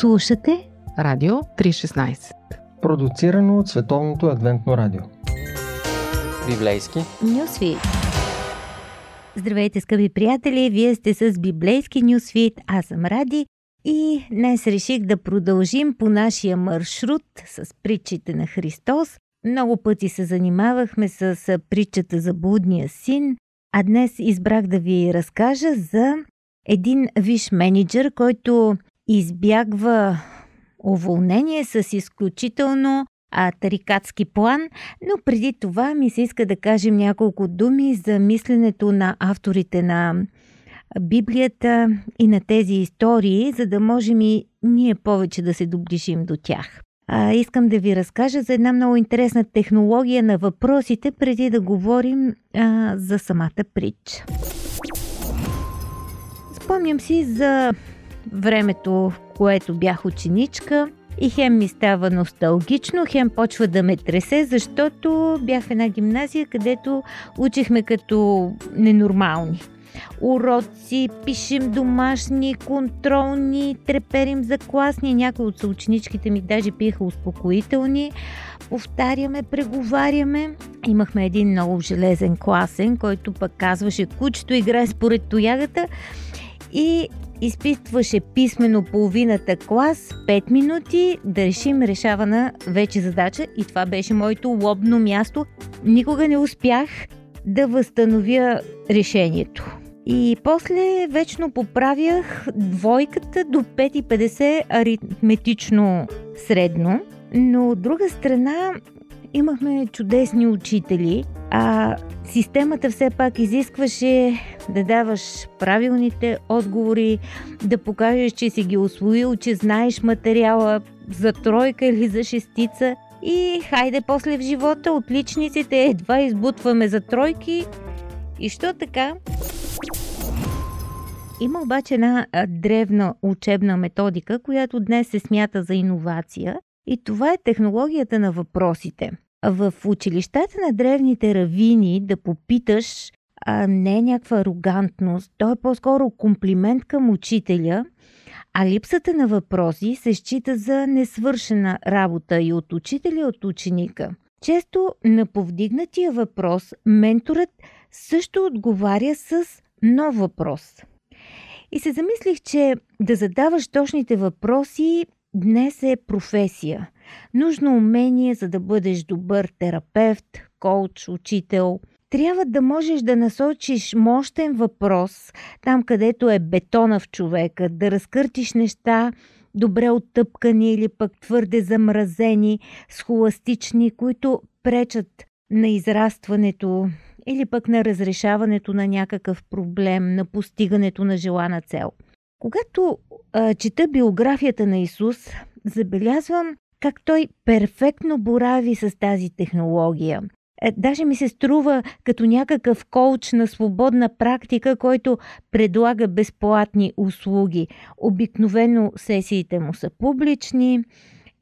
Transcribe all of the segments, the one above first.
Слушате Радио 316 Продуцирано от Световното адвентно радио Библейски Нюсвит Здравейте, скъпи приятели! Вие сте с Библейски Нюсвит. Аз съм Ради и днес реших да продължим по нашия маршрут с притчите на Христос. Много пъти се занимавахме с притчата за блудния син, а днес избрах да ви разкажа за един виш менеджер, който избягва уволнение с изключително тарикатски план, но преди това ми се иска да кажем няколко думи за мисленето на авторите на Библията и на тези истории, за да можем и ние повече да се доближим до тях. А, искам да ви разкажа за една много интересна технология на въпросите, преди да говорим а, за самата притча. Спомням си за времето, в което бях ученичка и хем ми става носталгично, хем почва да ме тресе, защото бях в една гимназия, където учихме като ненормални. Уроци, пишем домашни, контролни, треперим за класни. Някои от съученичките ми даже пиеха успокоителни. Повтаряме, преговаряме. Имахме един много железен класен, който пък казваше кучето играе според тоягата и изписваше писменно половината клас 5 минути да решим решавана вече задача и това беше моето лобно място. Никога не успях да възстановя решението. И после вечно поправях двойката до 5,50 аритметично средно. Но от друга страна имахме чудесни учители, а системата все пак изискваше да даваш правилните отговори, да покажеш, че си ги освоил, че знаеш материала за тройка или за шестица. И хайде после в живота отличниците едва избутваме за тройки. И що така? Има обаче една древна учебна методика, която днес се смята за иновация и това е технологията на въпросите. В училищата на древните равини да попиташ а не е някаква арогантност, то е по-скоро комплимент към учителя, а липсата на въпроси се счита за несвършена работа и от учителя, и от ученика. Често на повдигнатия въпрос менторът също отговаря с нов въпрос. И се замислих, че да задаваш точните въпроси днес е професия. Нужно умение, за да бъдеш добър терапевт, коуч, учител. Трябва да можеш да насочиш мощен въпрос там, където е бетона в човека, да разкъртиш неща, добре оттъпкани или пък твърде замразени, схоластични, които пречат на израстването или пък на разрешаването на някакъв проблем, на постигането на желана цел. Когато а, чета биографията на Исус, забелязвам как той перфектно борави с тази технология. Е, даже ми се струва като някакъв коуч на свободна практика, който предлага безплатни услуги. Обикновено сесиите му са публични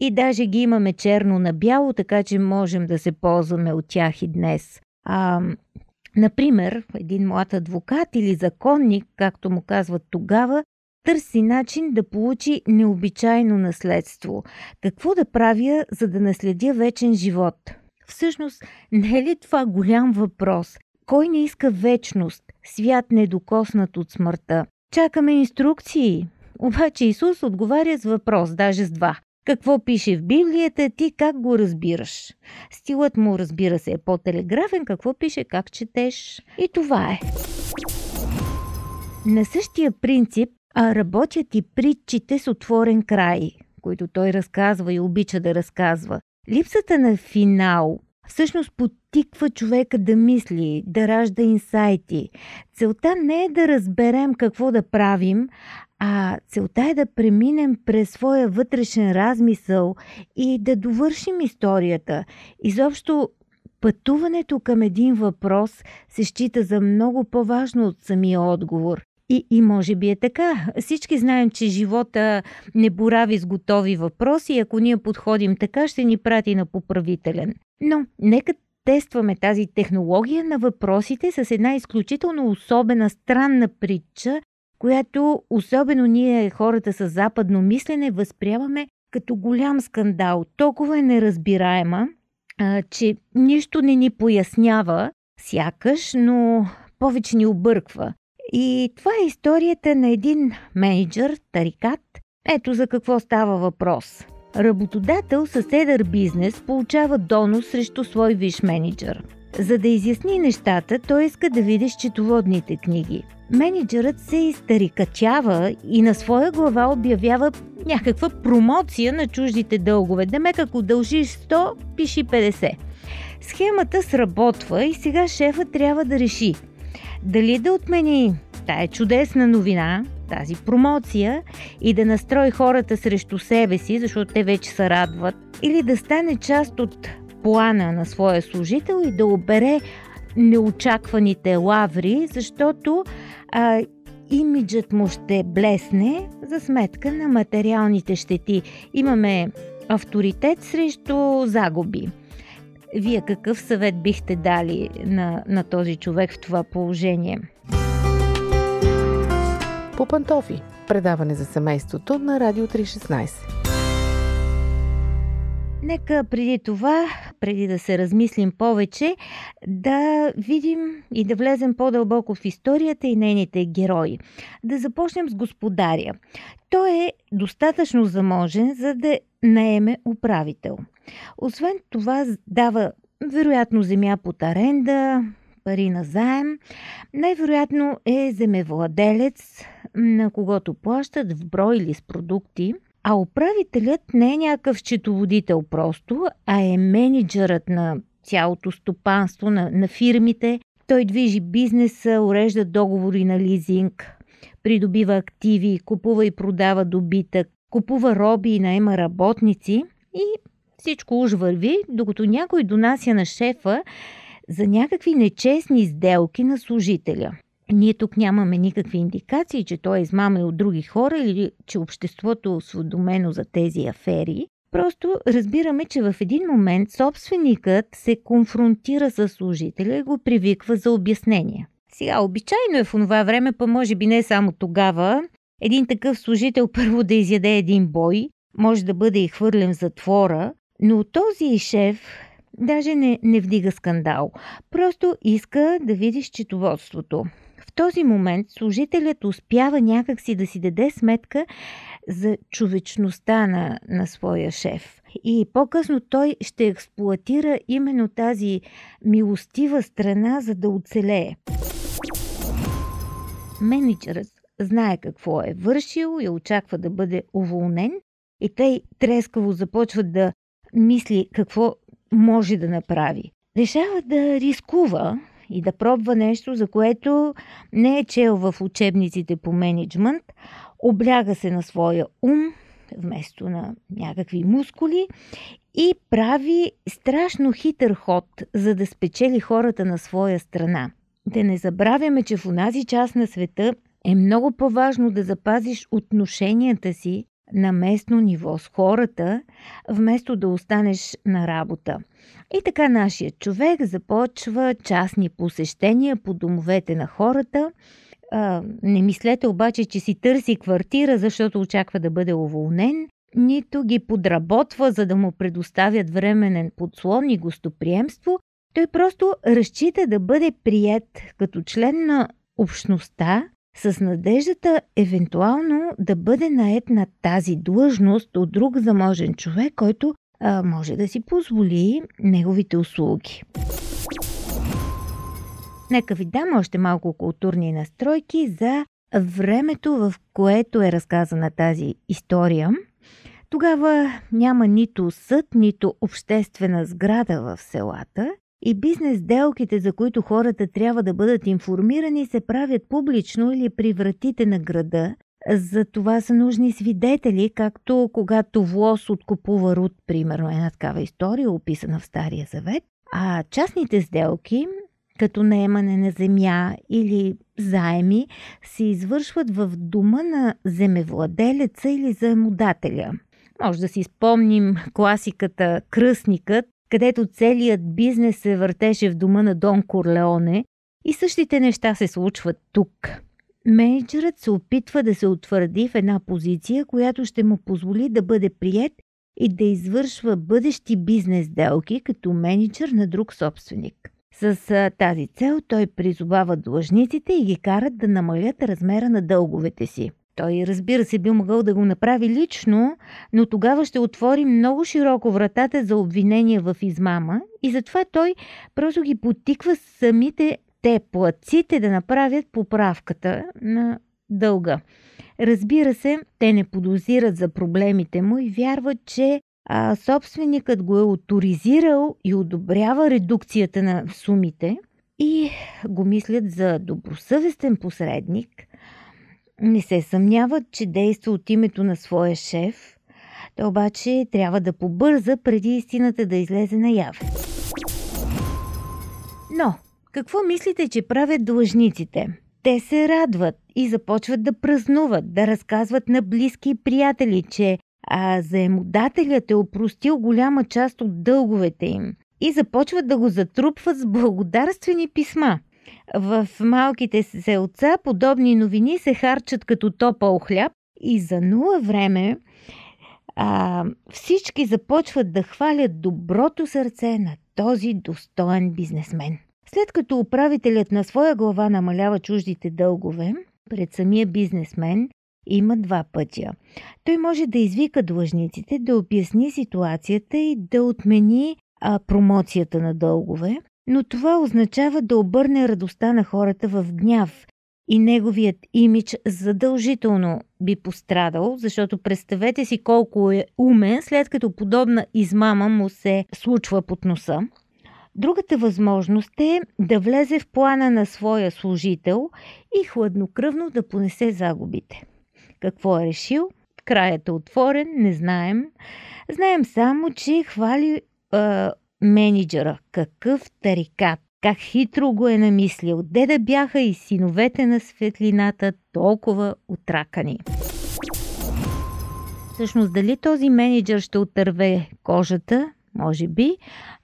и даже ги имаме черно на бяло, така че можем да се ползваме от тях и днес. А, например, един млад адвокат или законник, както му казват тогава, търси начин да получи необичайно наследство. Какво да правя, за да наследя вечен живот? Всъщност, не е ли това голям въпрос? Кой не иска вечност, свят недокоснат от смъртта? Чакаме инструкции. Обаче Исус отговаря с въпрос, даже с два. Какво пише в Библията, ти как го разбираш? Стилът му, разбира се, е по-телеграфен, какво пише, как четеш. И това е. На същия принцип а работят и притчите с отворен край, които той разказва и обича да разказва. Липсата на финал всъщност потиква човека да мисли, да ражда инсайти. Целта не е да разберем какво да правим, а целта е да преминем през своя вътрешен размисъл и да довършим историята. Изобщо пътуването към един въпрос се счита за много по-важно от самия отговор. И, и може би е така. Всички знаем, че живота не борави с готови въпроси и ако ние подходим така, ще ни прати на поправителен. Но нека тестваме тази технология на въпросите с една изключително особена странна притча, която особено ние, хората с западно мислене, възприемаме като голям скандал. Толкова е неразбираема, а, че нищо не ни пояснява, сякаш, но повече ни обърква. И това е историята на един менеджер, тарикат. Ето за какво става въпрос. Работодател с едър бизнес получава донос срещу свой виш менеджер. За да изясни нещата, той иска да види счетоводните книги. Менеджерът се изтарикачава и на своя глава обявява някаква промоция на чуждите дългове. Демек, ако дължиш 100, пиши 50. Схемата сработва и сега шефът трябва да реши дали да отмени тая чудесна новина, тази промоция и да настрои хората срещу себе си, защото те вече се радват, или да стане част от плана на своя служител и да обере неочакваните лаври, защото а, имиджът му ще блесне за сметка на материалните щети. Имаме авторитет срещу загуби. Вие какъв съвет бихте дали на, на този човек в това положение? По пантофи. Предаване за семейството на Радио 316. Нека преди това, преди да се размислим повече, да видим и да влезем по-дълбоко в историята и нейните герои. Да започнем с господаря. Той е достатъчно заможен, за да наеме управител. Освен това, дава вероятно земя под аренда, пари на заем. Най-вероятно е земевладелец, на когото плащат в брой или с продукти. А управителят не е някакъв счетоводител просто, а е менеджерът на цялото стопанство, на, на фирмите. Той движи бизнеса, урежда договори на лизинг, придобива активи, купува и продава добитък, купува роби и наема работници и всичко уж върви, докато някой донася на шефа за някакви нечестни сделки на служителя. Ние тук нямаме никакви индикации, че той е измамил други хора или че обществото е осведомено за тези афери. Просто разбираме, че в един момент собственикът се конфронтира с служителя и го привиква за обяснение. Сега, обичайно е в това време, па може би не само тогава, един такъв служител първо да изяде един бой, може да бъде и хвърлен в затвора, но този шеф даже не, не вдига скандал. Просто иска да види счетоводството. В този момент служителят успява някакси да си даде сметка за човечността на, на своя шеф. И по-късно той ще експлуатира именно тази милостива страна, за да оцелее. Менеджерът знае какво е вършил и очаква да бъде уволнен и тъй трескаво започва да мисли какво може да направи. Решава да рискува и да пробва нещо, за което не е чел в учебниците по менеджмент, обляга се на своя ум, вместо на някакви мускули и прави страшно хитър ход, за да спечели хората на своя страна. Да не забравяме, че в онази част на света е много по-важно да запазиш отношенията си на местно ниво с хората, вместо да останеш на работа. И така нашия човек започва частни посещения по домовете на хората. Не мислете обаче, че си търси квартира, защото очаква да бъде уволнен, нито ги подработва, за да му предоставят временен подслон и гостоприемство. Той просто разчита да бъде прият като член на общността, с надеждата евентуално да бъде наед на тази длъжност от друг заможен човек, който а, може да си позволи неговите услуги. Нека ви дам още малко културни настройки за времето, в което е разказана тази история. Тогава няма нито съд, нито обществена сграда в селата и бизнес делките, за които хората трябва да бъдат информирани, се правят публично или при вратите на града. За това са нужни свидетели, както когато Влос откупува Руд, примерно една такава история, описана в Стария Завет. А частните сделки, като наемане на земя или заеми, се извършват в дома на земевладелеца или заемодателя. Може да си спомним класиката Кръстникът, където целият бизнес се въртеше в дома на Дон Корлеоне и същите неща се случват тук. менеджерът се опитва да се утвърди в една позиция, която ще му позволи да бъде прият и да извършва бъдещи бизнес делки като менеджер на друг собственик. С тази цел той призовава длъжниците и ги карат да намалят размера на дълговете си. Той, разбира се, би могъл да го направи лично, но тогава ще отвори много широко вратата за обвинение в измама и затова той просто ги потиква самите те, платците, да направят поправката на дълга. Разбира се, те не подозират за проблемите му и вярват, че а, собственикът го е авторизирал и одобрява редукцията на сумите и го мислят за добросъвестен посредник. Не се съмняват, че действа от името на своя шеф, то обаче трябва да побърза преди истината да излезе наяве. Но, какво мислите, че правят длъжниците? Те се радват и започват да празнуват, да разказват на близки и приятели, че а заемодателят е опростил голяма част от дълговете им и започват да го затрупват с благодарствени писма. В малките селца подобни новини се харчат като топъл хляб и за нула време а, всички започват да хвалят доброто сърце на този достоен бизнесмен. След като управителят на своя глава намалява чуждите дългове, пред самия бизнесмен има два пътя. Той може да извика длъжниците, да обясни ситуацията и да отмени а, промоцията на дългове, но това означава да обърне радостта на хората в гняв и неговият имидж задължително би пострадал, защото представете си колко е умен, след като подобна измама му се случва под носа. Другата възможност е да влезе в плана на своя служител и хладнокръвно да понесе загубите. Какво е решил? Краят е отворен, не знаем. Знаем само, че хвали менеджера. Какъв тарикат! Как хитро го е намислил. Де да бяха и синовете на светлината толкова отракани. Всъщност, дали този менеджер ще отърве кожата? Може би,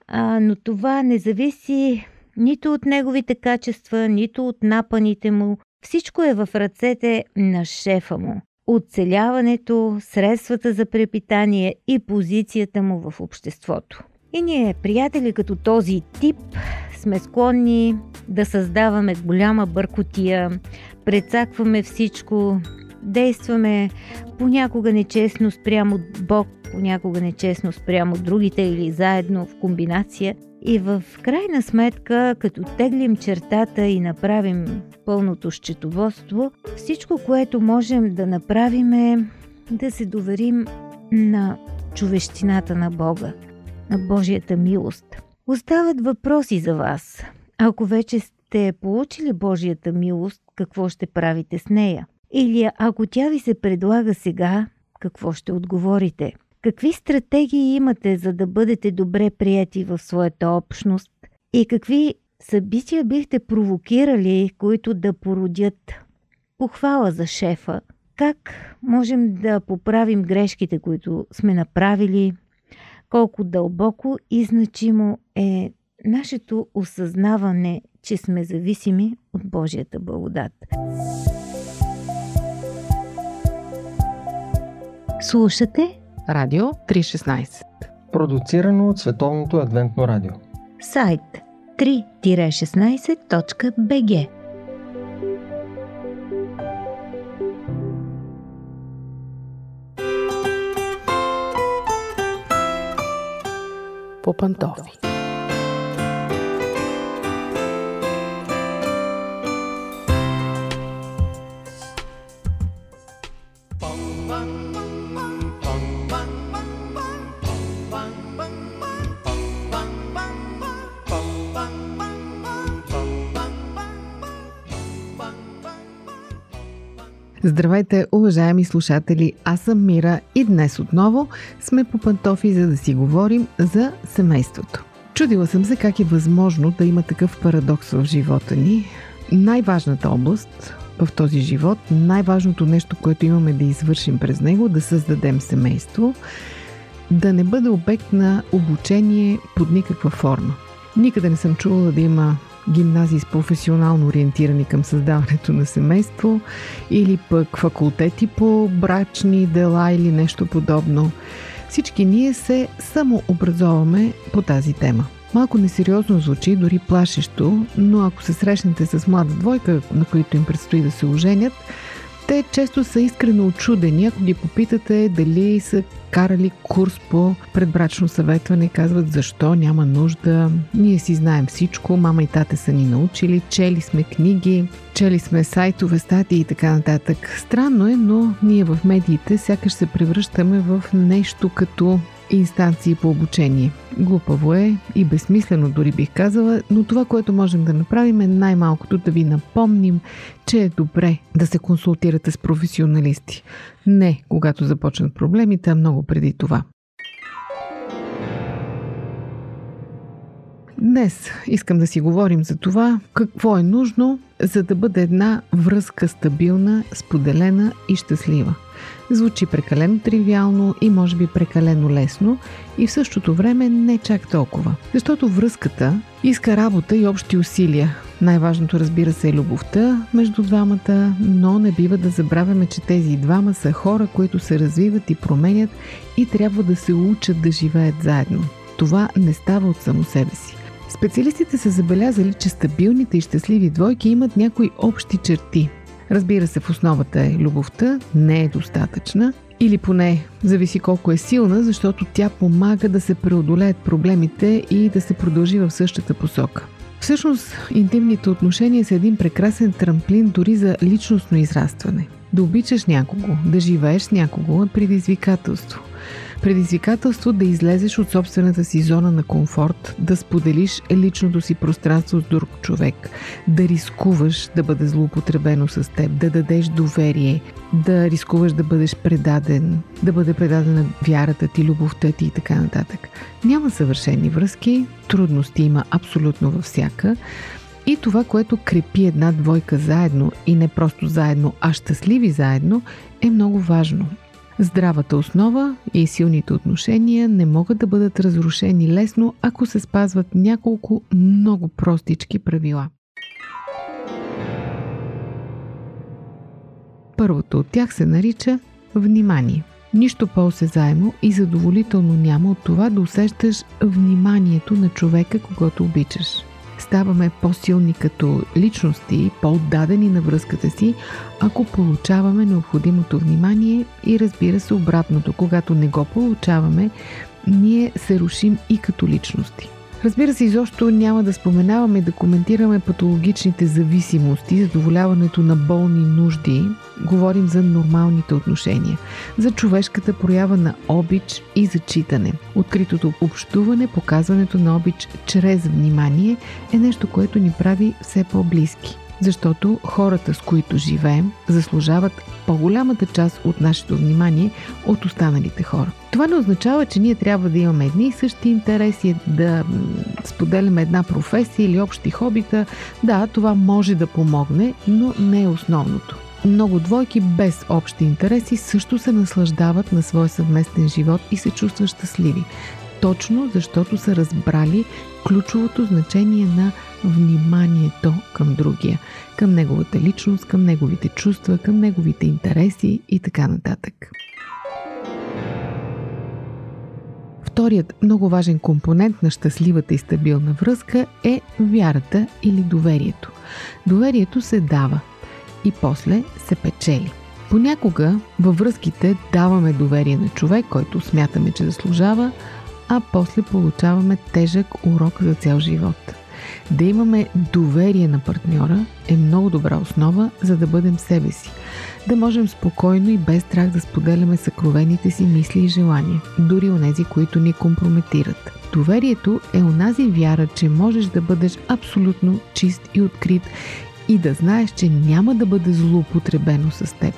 а, но това не зависи нито от неговите качества, нито от напаните му. Всичко е в ръцете на шефа му. Оцеляването, средствата за препитание и позицията му в обществото. И ние, приятели като този тип, сме склонни да създаваме голяма бъркотия, прецакваме всичко, действаме понякога нечестно спрямо Бог, понякога нечестно спрямо другите или заедно в комбинация. И в крайна сметка, като теглим чертата и направим пълното счетоводство, всичко, което можем да направим е да се доверим на човещината на Бога, на Божията милост. Остават въпроси за вас. Ако вече сте получили Божията милост, какво ще правите с нея? Или ако тя ви се предлага сега, какво ще отговорите? Какви стратегии имате, за да бъдете добре прияти в своята общност? И какви събития бихте провокирали, които да породят похвала за шефа? Как можем да поправим грешките, които сме направили? Колко дълбоко и значимо е нашето осъзнаване, че сме зависими от Божията благодат. Слушате Радио 316 Продуцирано от Световното адвентно радио. сайт 3-16.bg по Здравейте, уважаеми слушатели! Аз съм Мира и днес отново сме по пантофи, за да си говорим за семейството. Чудила съм се как е възможно да има такъв парадокс в живота ни. Най-важната област в този живот, най-важното нещо, което имаме да извършим през него, да създадем семейство, да не бъде обект на обучение под никаква форма. Никъде не съм чувала да има гимназии с професионално ориентирани към създаването на семейство или пък факултети по брачни дела или нещо подобно. Всички ние се самообразоваме по тази тема. Малко несериозно звучи, дори плашещо, но ако се срещнете с млада двойка, на които им предстои да се оженят, те често са искрено очудени, ако ги попитате дали са карали курс по предбрачно съветване, казват защо, няма нужда, ние си знаем всичко, мама и тате са ни научили, чели сме книги, чели сме сайтове, статии и така нататък. Странно е, но ние в медиите сякаш се превръщаме в нещо като инстанции по обучение. Глупаво е и безсмислено дори бих казала, но това, което можем да направим е най-малкото да ви напомним, че е добре да се консултирате с професионалисти. Не когато започнат проблемите, а много преди това. Днес искам да си говорим за това какво е нужно, за да бъде една връзка стабилна, споделена и щастлива. Звучи прекалено тривиално и може би прекалено лесно и в същото време не чак толкова. Защото връзката иска работа и общи усилия. Най-важното разбира се е любовта между двамата, но не бива да забравяме, че тези двама са хора, които се развиват и променят и трябва да се учат да живеят заедно. Това не става от само себе си. Специалистите са забелязали, че стабилните и щастливи двойки имат някои общи черти – Разбира се, в основата е любовта, не е достатъчна, или поне зависи колко е силна, защото тя помага да се преодолеят проблемите и да се продължи в същата посока. Всъщност, интимните отношения са един прекрасен трамплин дори за личностно израстване. Да обичаш някого, да живееш с някого е предизвикателство. Предизвикателство да излезеш от собствената си зона на комфорт, да споделиш личното си пространство с друг човек, да рискуваш да бъде злоупотребено с теб, да дадеш доверие, да рискуваш да бъдеш предаден, да бъде предадена вярата ти, любовта ти и така нататък. Няма съвършени връзки, трудности има абсолютно във всяка. И това, което крепи една двойка заедно и не просто заедно, а щастливи заедно, е много важно. Здравата основа и силните отношения не могат да бъдат разрушени лесно, ако се спазват няколко много простички правила. Първото от тях се нарича внимание. Нищо по-осезаемо и задоволително няма от това да усещаш вниманието на човека, когато обичаш ставаме по-силни като личности, по-отдадени на връзката си, ако получаваме необходимото внимание и разбира се обратното, когато не го получаваме, ние се рушим и като личности. Разбира се, изобщо няма да споменаваме и да коментираме патологичните зависимости, задоволяването на болни нужди. Говорим за нормалните отношения, за човешката проява на обич и зачитане. Откритото общуване, показването на обич чрез внимание е нещо, което ни прави все по-близки защото хората, с които живеем, заслужават по-голямата част от нашето внимание от останалите хора. Това не означава, че ние трябва да имаме едни и същи интереси, да споделяме една професия или общи хобита. Да, това може да помогне, но не е основното. Много двойки без общи интереси също се наслаждават на своя съвместен живот и се чувстват щастливи. Точно защото са разбрали ключовото значение на вниманието към другия, към неговата личност, към неговите чувства, към неговите интереси и така нататък. Вторият много важен компонент на щастливата и стабилна връзка е вярата или доверието. Доверието се дава и после се печели. Понякога във връзките даваме доверие на човек, който смятаме, че заслужава, а после получаваме тежък урок за цял живот. Да имаме доверие на партньора е много добра основа, за да бъдем себе си. Да можем спокойно и без страх да споделяме съкровените си мисли и желания, дори онези, които ни компрометират. Доверието е онази вяра, че можеш да бъдеш абсолютно чист и открит и да знаеш, че няма да бъде злоупотребено с теб.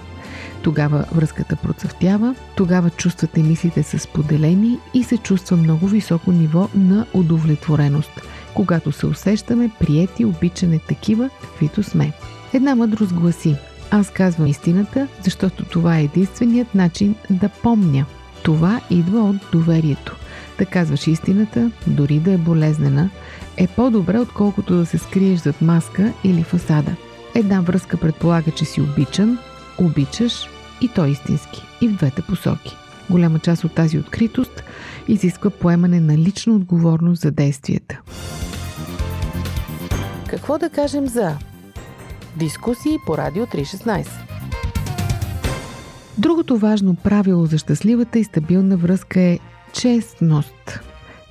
Тогава връзката процъфтява, тогава чувствата и мислите са споделени и се чувства много високо ниво на удовлетвореност – когато се усещаме приети, обичане такива, каквито сме. Една мъдрост гласи Аз казвам истината, защото това е единственият начин да помня. Това идва от доверието. Да казваш истината, дори да е болезнена, е по-добре, отколкото да се скриеш зад маска или фасада. Една връзка предполага, че си обичан, обичаш и то истински, и в двете посоки. Голяма част от тази откритост изисква поемане на лична отговорност за действията. Какво да кажем за дискусии по Радио 316? Другото важно правило за щастливата и стабилна връзка е честност.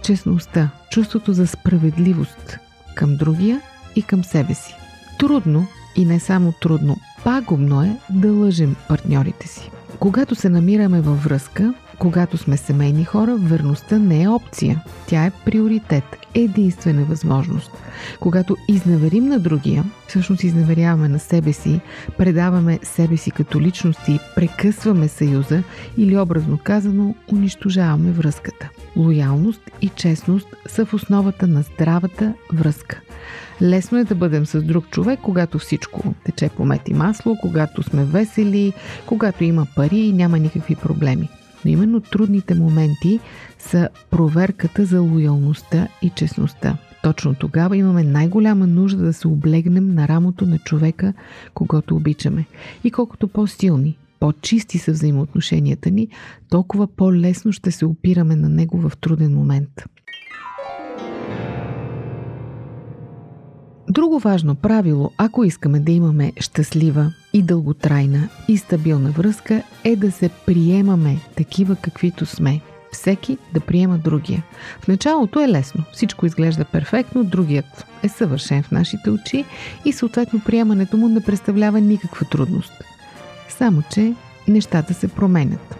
Честността, чувството за справедливост към другия и към себе си. Трудно и не само трудно, пагубно е да лъжем партньорите си. Когато се намираме във връзка, когато сме семейни хора, верността не е опция. Тя е приоритет, единствена възможност. Когато изневерим на другия, всъщност изневеряваме на себе си, предаваме себе си като личности, прекъсваме съюза или образно казано унищожаваме връзката. Лоялност и честност са в основата на здравата връзка. Лесно е да бъдем с друг човек, когато всичко тече по мет и масло, когато сме весели, когато има пари и няма никакви проблеми. Но именно трудните моменти са проверката за лоялността и честността. Точно тогава имаме най-голяма нужда да се облегнем на рамото на човека, когато обичаме. И колкото по-силни, по-чисти са взаимоотношенията ни, толкова по-лесно ще се опираме на него в труден момент. Друго важно правило, ако искаме да имаме щастлива и дълготрайна и стабилна връзка, е да се приемаме такива каквито сме. Всеки да приема другия. В началото е лесно. Всичко изглежда перфектно, другият е съвършен в нашите очи и съответно приемането му не представлява никаква трудност. Само, че нещата се променят.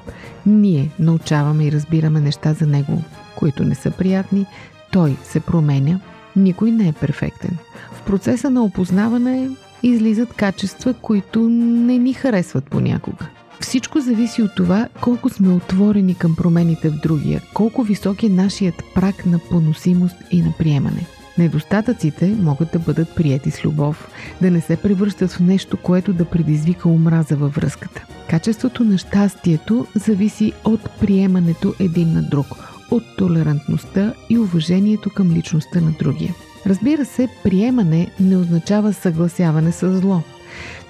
Ние научаваме и разбираме неща за него, които не са приятни, той се променя, никой не е перфектен. В процеса на опознаване излизат качества, които не ни харесват понякога. Всичко зависи от това колко сме отворени към промените в другия, колко висок е нашият прак на поносимост и на приемане. Недостатъците могат да бъдат прияти с любов, да не се превръщат в нещо, което да предизвика омраза във връзката. Качеството на щастието зависи от приемането един на друг, от толерантността и уважението към личността на другия. Разбира се, приемане не означава съгласяване с зло.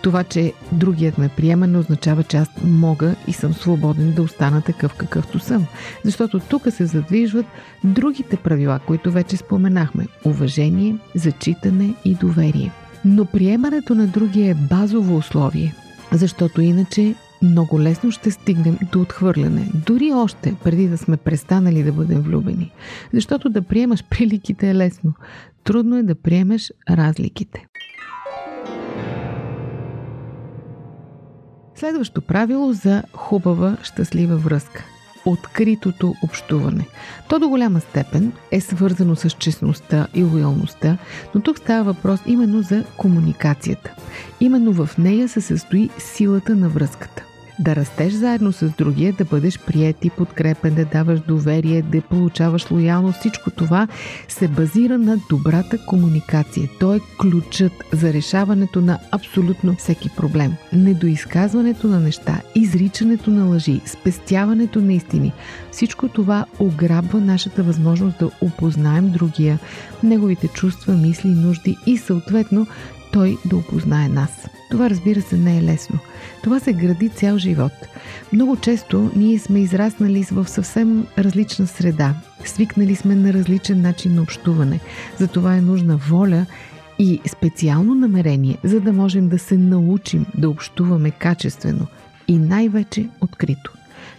Това, че другият ме приема, не означава, че аз мога и съм свободен да остана такъв какъвто съм. Защото тук се задвижват другите правила, които вече споменахме. Уважение, зачитане и доверие. Но приемането на другия е базово условие, защото иначе много лесно ще стигнем до отхвърляне, дори още преди да сме престанали да бъдем влюбени. Защото да приемаш приликите е лесно, трудно е да приемеш разликите. Следващо правило за хубава, щастлива връзка откритото общуване. То до голяма степен е свързано с честността и лоялността, но тук става въпрос именно за комуникацията. Именно в нея се състои силата на връзката да растеш заедно с другия, да бъдеш прият и подкрепен, да даваш доверие, да получаваш лоялност, всичко това се базира на добрата комуникация. То е ключът за решаването на абсолютно всеки проблем. Недоизказването на неща, изричането на лъжи, спестяването на истини. Всичко това ограбва нашата възможност да опознаем другия, неговите чувства, мисли, нужди и съответно той да опознае нас. Това разбира се не е лесно. Това се гради цял живот. Много често ние сме израснали в съвсем различна среда. Свикнали сме на различен начин на общуване. Затова е нужна воля и специално намерение, за да можем да се научим да общуваме качествено и най-вече открито.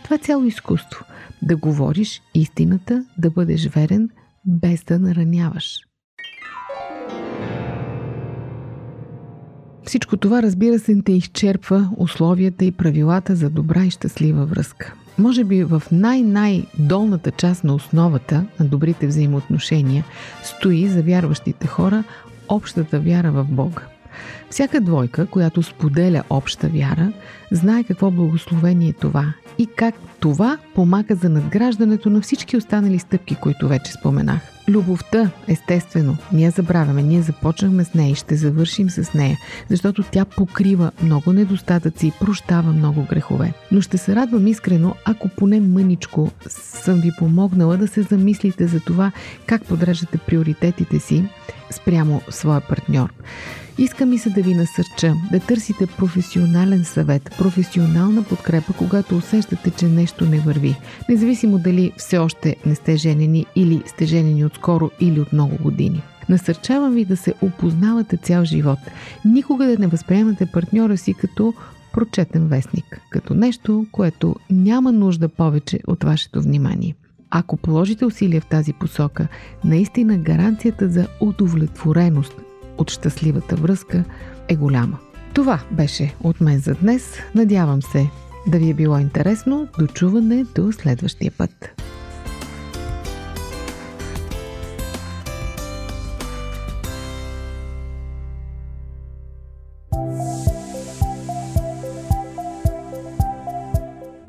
Това е цяло изкуство. Да говориш истината, да бъдеш верен, без да нараняваш. Всичко това, разбира се, те изчерпва условията и правилата за добра и щастлива връзка. Може би в най-най-долната част на основата на добрите взаимоотношения стои за вярващите хора общата вяра в Бога. Всяка двойка, която споделя обща вяра, знае какво благословение е това и как това помага за надграждането на всички останали стъпки, които вече споменах. Любовта, естествено, ние забравяме, ние започнахме с нея и ще завършим с нея, защото тя покрива много недостатъци и прощава много грехове. Но ще се радвам искрено, ако поне мъничко съм ви помогнала да се замислите за това как подреждате приоритетите си спрямо своя партньор. Иска ми се да ви насърча да търсите професионален съвет, професионална подкрепа, когато усещате, че нещо не върви. Независимо дали все още не сте женени или сте женени отскоро или от много години. Насърчавам ви да се опознавате цял живот. Никога да не възприемате партньора си като прочетен вестник, като нещо, което няма нужда повече от вашето внимание. Ако положите усилия в тази посока, наистина гаранцията за удовлетвореност от щастливата връзка е голяма. Това беше от мен за днес. Надявам се да ви е било интересно. Дочуване до следващия път.